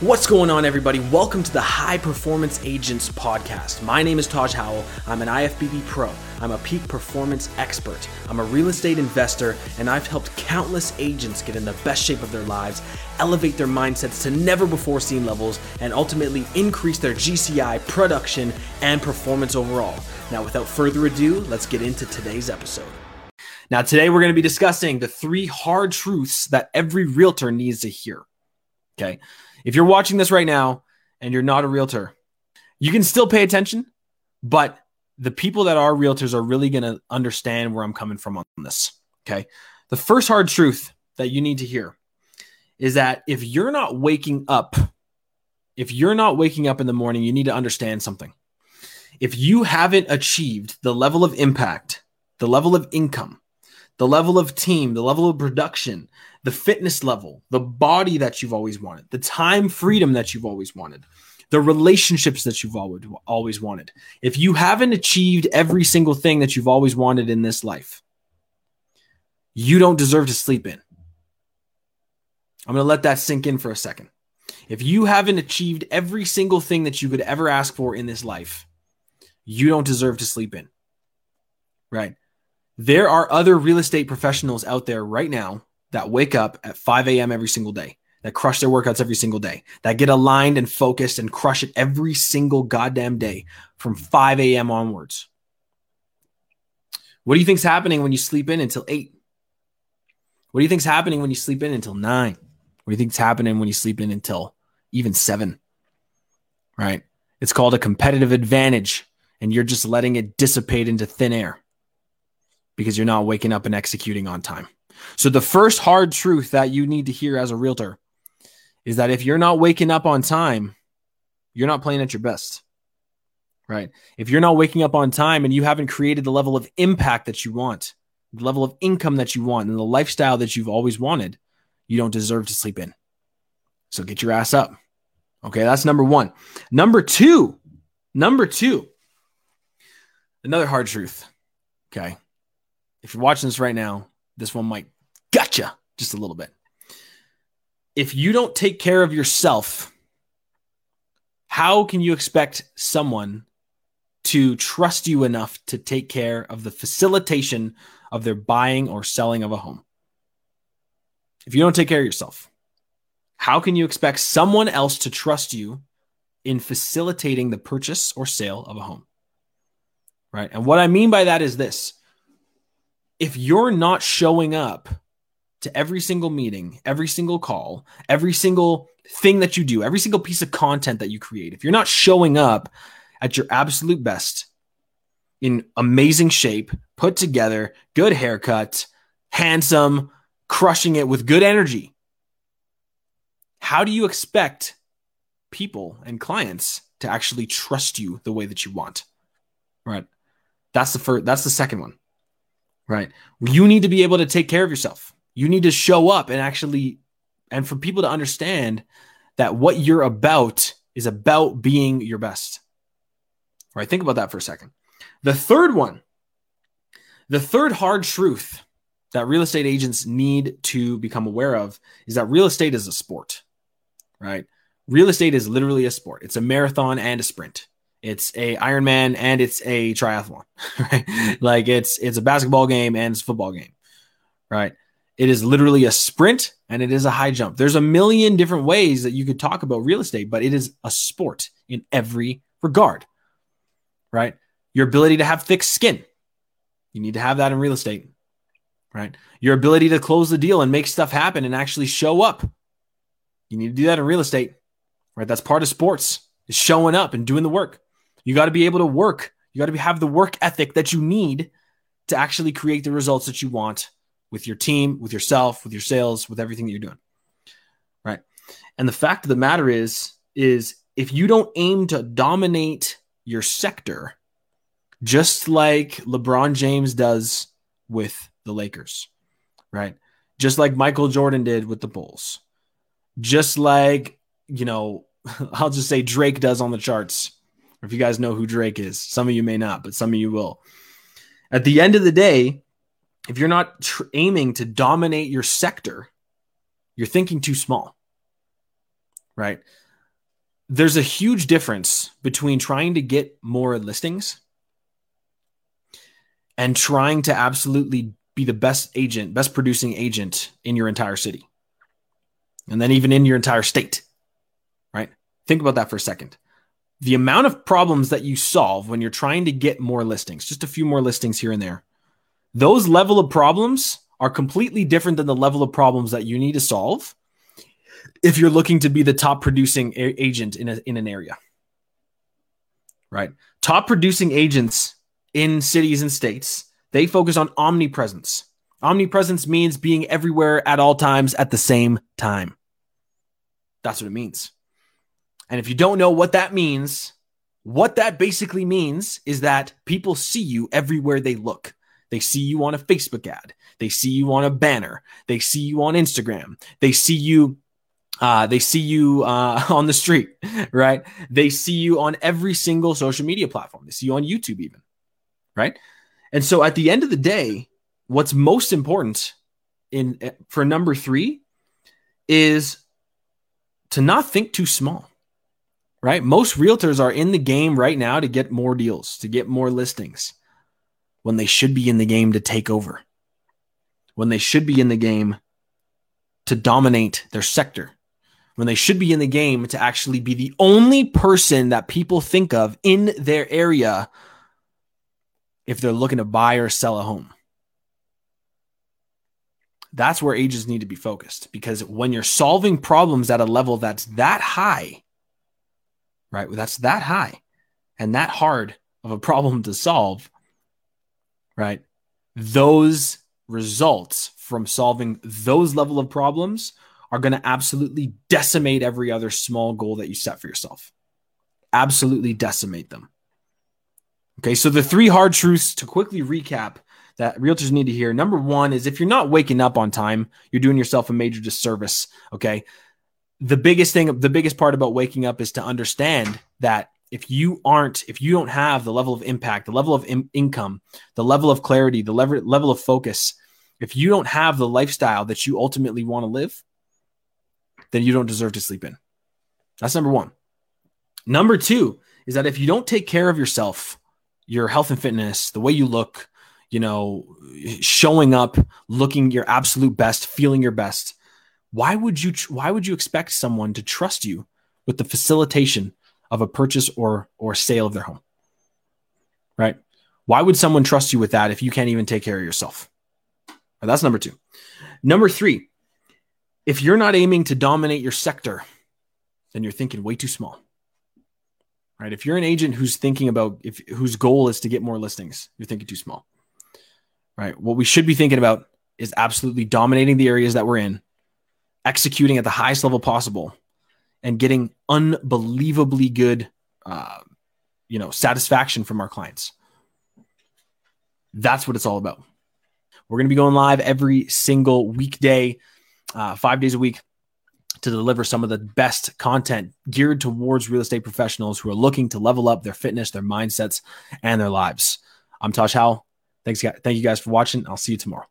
What's going on, everybody? Welcome to the High Performance Agents Podcast. My name is Taj Howell. I'm an IFBB pro. I'm a peak performance expert. I'm a real estate investor, and I've helped countless agents get in the best shape of their lives, elevate their mindsets to never before seen levels, and ultimately increase their GCI production and performance overall. Now, without further ado, let's get into today's episode. Now, today we're going to be discussing the three hard truths that every realtor needs to hear. Okay. If you're watching this right now and you're not a realtor, you can still pay attention, but the people that are realtors are really going to understand where I'm coming from on this. Okay. The first hard truth that you need to hear is that if you're not waking up, if you're not waking up in the morning, you need to understand something. If you haven't achieved the level of impact, the level of income, the level of team, the level of production, the fitness level, the body that you've always wanted, the time freedom that you've always wanted, the relationships that you've always always wanted. If you haven't achieved every single thing that you've always wanted in this life, you don't deserve to sleep in. I'm going to let that sink in for a second. If you haven't achieved every single thing that you could ever ask for in this life, you don't deserve to sleep in. Right? There are other real estate professionals out there right now that wake up at 5 a.m. every single day, that crush their workouts every single day, that get aligned and focused and crush it every single goddamn day from 5 a.m. onwards. What do you think's happening when you sleep in until 8? What do you think's happening when you sleep in until 9? What do you think's happening when you sleep in until even 7? Right? It's called a competitive advantage and you're just letting it dissipate into thin air because you're not waking up and executing on time. So the first hard truth that you need to hear as a realtor is that if you're not waking up on time, you're not playing at your best. Right? If you're not waking up on time and you haven't created the level of impact that you want, the level of income that you want, and the lifestyle that you've always wanted, you don't deserve to sleep in. So get your ass up. Okay, that's number 1. Number 2, number 2. Another hard truth. Okay. If you're watching this right now, this one might gotcha just a little bit. If you don't take care of yourself, how can you expect someone to trust you enough to take care of the facilitation of their buying or selling of a home? If you don't take care of yourself, how can you expect someone else to trust you in facilitating the purchase or sale of a home? Right. And what I mean by that is this if you're not showing up to every single meeting, every single call, every single thing that you do, every single piece of content that you create, if you're not showing up at your absolute best in amazing shape, put together, good haircut, handsome, crushing it with good energy, how do you expect people and clients to actually trust you the way that you want? Right. That's the first, that's the second one right? You need to be able to take care of yourself. You need to show up and actually, and for people to understand that what you're about is about being your best. Right, think about that for a second. The third one, the third hard truth that real estate agents need to become aware of is that real estate is a sport, right? Real estate is literally a sport. It's a marathon and a sprint. It's a Ironman and it's a triathlon, right? Like it's it's a basketball game and it's a football game, right? It is literally a sprint and it is a high jump. There's a million different ways that you could talk about real estate, but it is a sport in every regard, right? Your ability to have thick skin, you need to have that in real estate, right? Your ability to close the deal and make stuff happen and actually show up, you need to do that in real estate, right? That's part of sports, is showing up and doing the work. You got to be able to work. You got to have the work ethic that you need to actually create the results that you want with your team, with yourself, with your sales, with everything that you're doing. Right. And the fact of the matter is, is if you don't aim to dominate your sector, just like LeBron James does with the Lakers, right? Just like Michael Jordan did with the Bulls, just like, you know, I'll just say Drake does on the charts if you guys know who Drake is. Some of you may not, but some of you will. At the end of the day, if you're not tr- aiming to dominate your sector, you're thinking too small, right? there's a huge difference between trying to get more listings and trying to absolutely be the best agent, best producing agent in your entire city. And then even in your entire state. Right? Think about that for a second. The amount of problems that you solve when you're trying to get more listings, just a few more listings here and there. Those level of problems are completely different than the level of problems that you need to solve if you're looking to be the top producing a- agent in, a, in an area. Right? Top producing agents in cities and states, they focus on omnipresence. Omnipresence means being everywhere at all times at the same time. That's what it means. And if you don't know what that means, what that basically means is that people see you everywhere they look. They see you on a Facebook ad. They see you on a banner. They see you on Instagram. They see you uh, they see you uh, on the street, right? They see you on every single social media platform. They see you on YouTube, even, right? And so, at the end of the day, what's most important in for number three is to not think too small, right? Most realtors are in the game right now to get more deals, to get more listings, when they should be in the game to take over, when they should be in the game to dominate their sector when they should be in the game to actually be the only person that people think of in their area if they're looking to buy or sell a home. That's where agents need to be focused because when you're solving problems at a level that's that high, right? That's that high and that hard of a problem to solve, right? Those results from solving those level of problems are going to absolutely decimate every other small goal that you set for yourself. Absolutely decimate them. Okay, so the three hard truths to quickly recap that realtors need to hear. Number one is if you're not waking up on time, you're doing yourself a major disservice. Okay. The biggest thing, the biggest part about waking up is to understand that if you aren't, if you don't have the level of impact, the level of in- income, the level of clarity, the level, level of focus, if you don't have the lifestyle that you ultimately want to live, then you don't deserve to sleep in. That's number one. Number two is that if you don't take care of yourself, your health and fitness, the way you look, you know, showing up, looking your absolute best, feeling your best, why would you why would you expect someone to trust you with the facilitation of a purchase or or sale of their home? Right? Why would someone trust you with that if you can't even take care of yourself? that's number 2. Number 3, if you're not aiming to dominate your sector, then you're thinking way too small. Right? If you're an agent who's thinking about if whose goal is to get more listings, you're thinking too small. Right? What we should be thinking about is absolutely dominating the areas that we're in, executing at the highest level possible, and getting unbelievably good, uh, you know, satisfaction from our clients. That's what it's all about. We're going to be going live every single weekday uh, five days a week to deliver some of the best content geared towards real estate professionals who are looking to level up their fitness, their mindsets, and their lives. I'm Tosh Howell. Thanks. Thank you guys for watching. I'll see you tomorrow.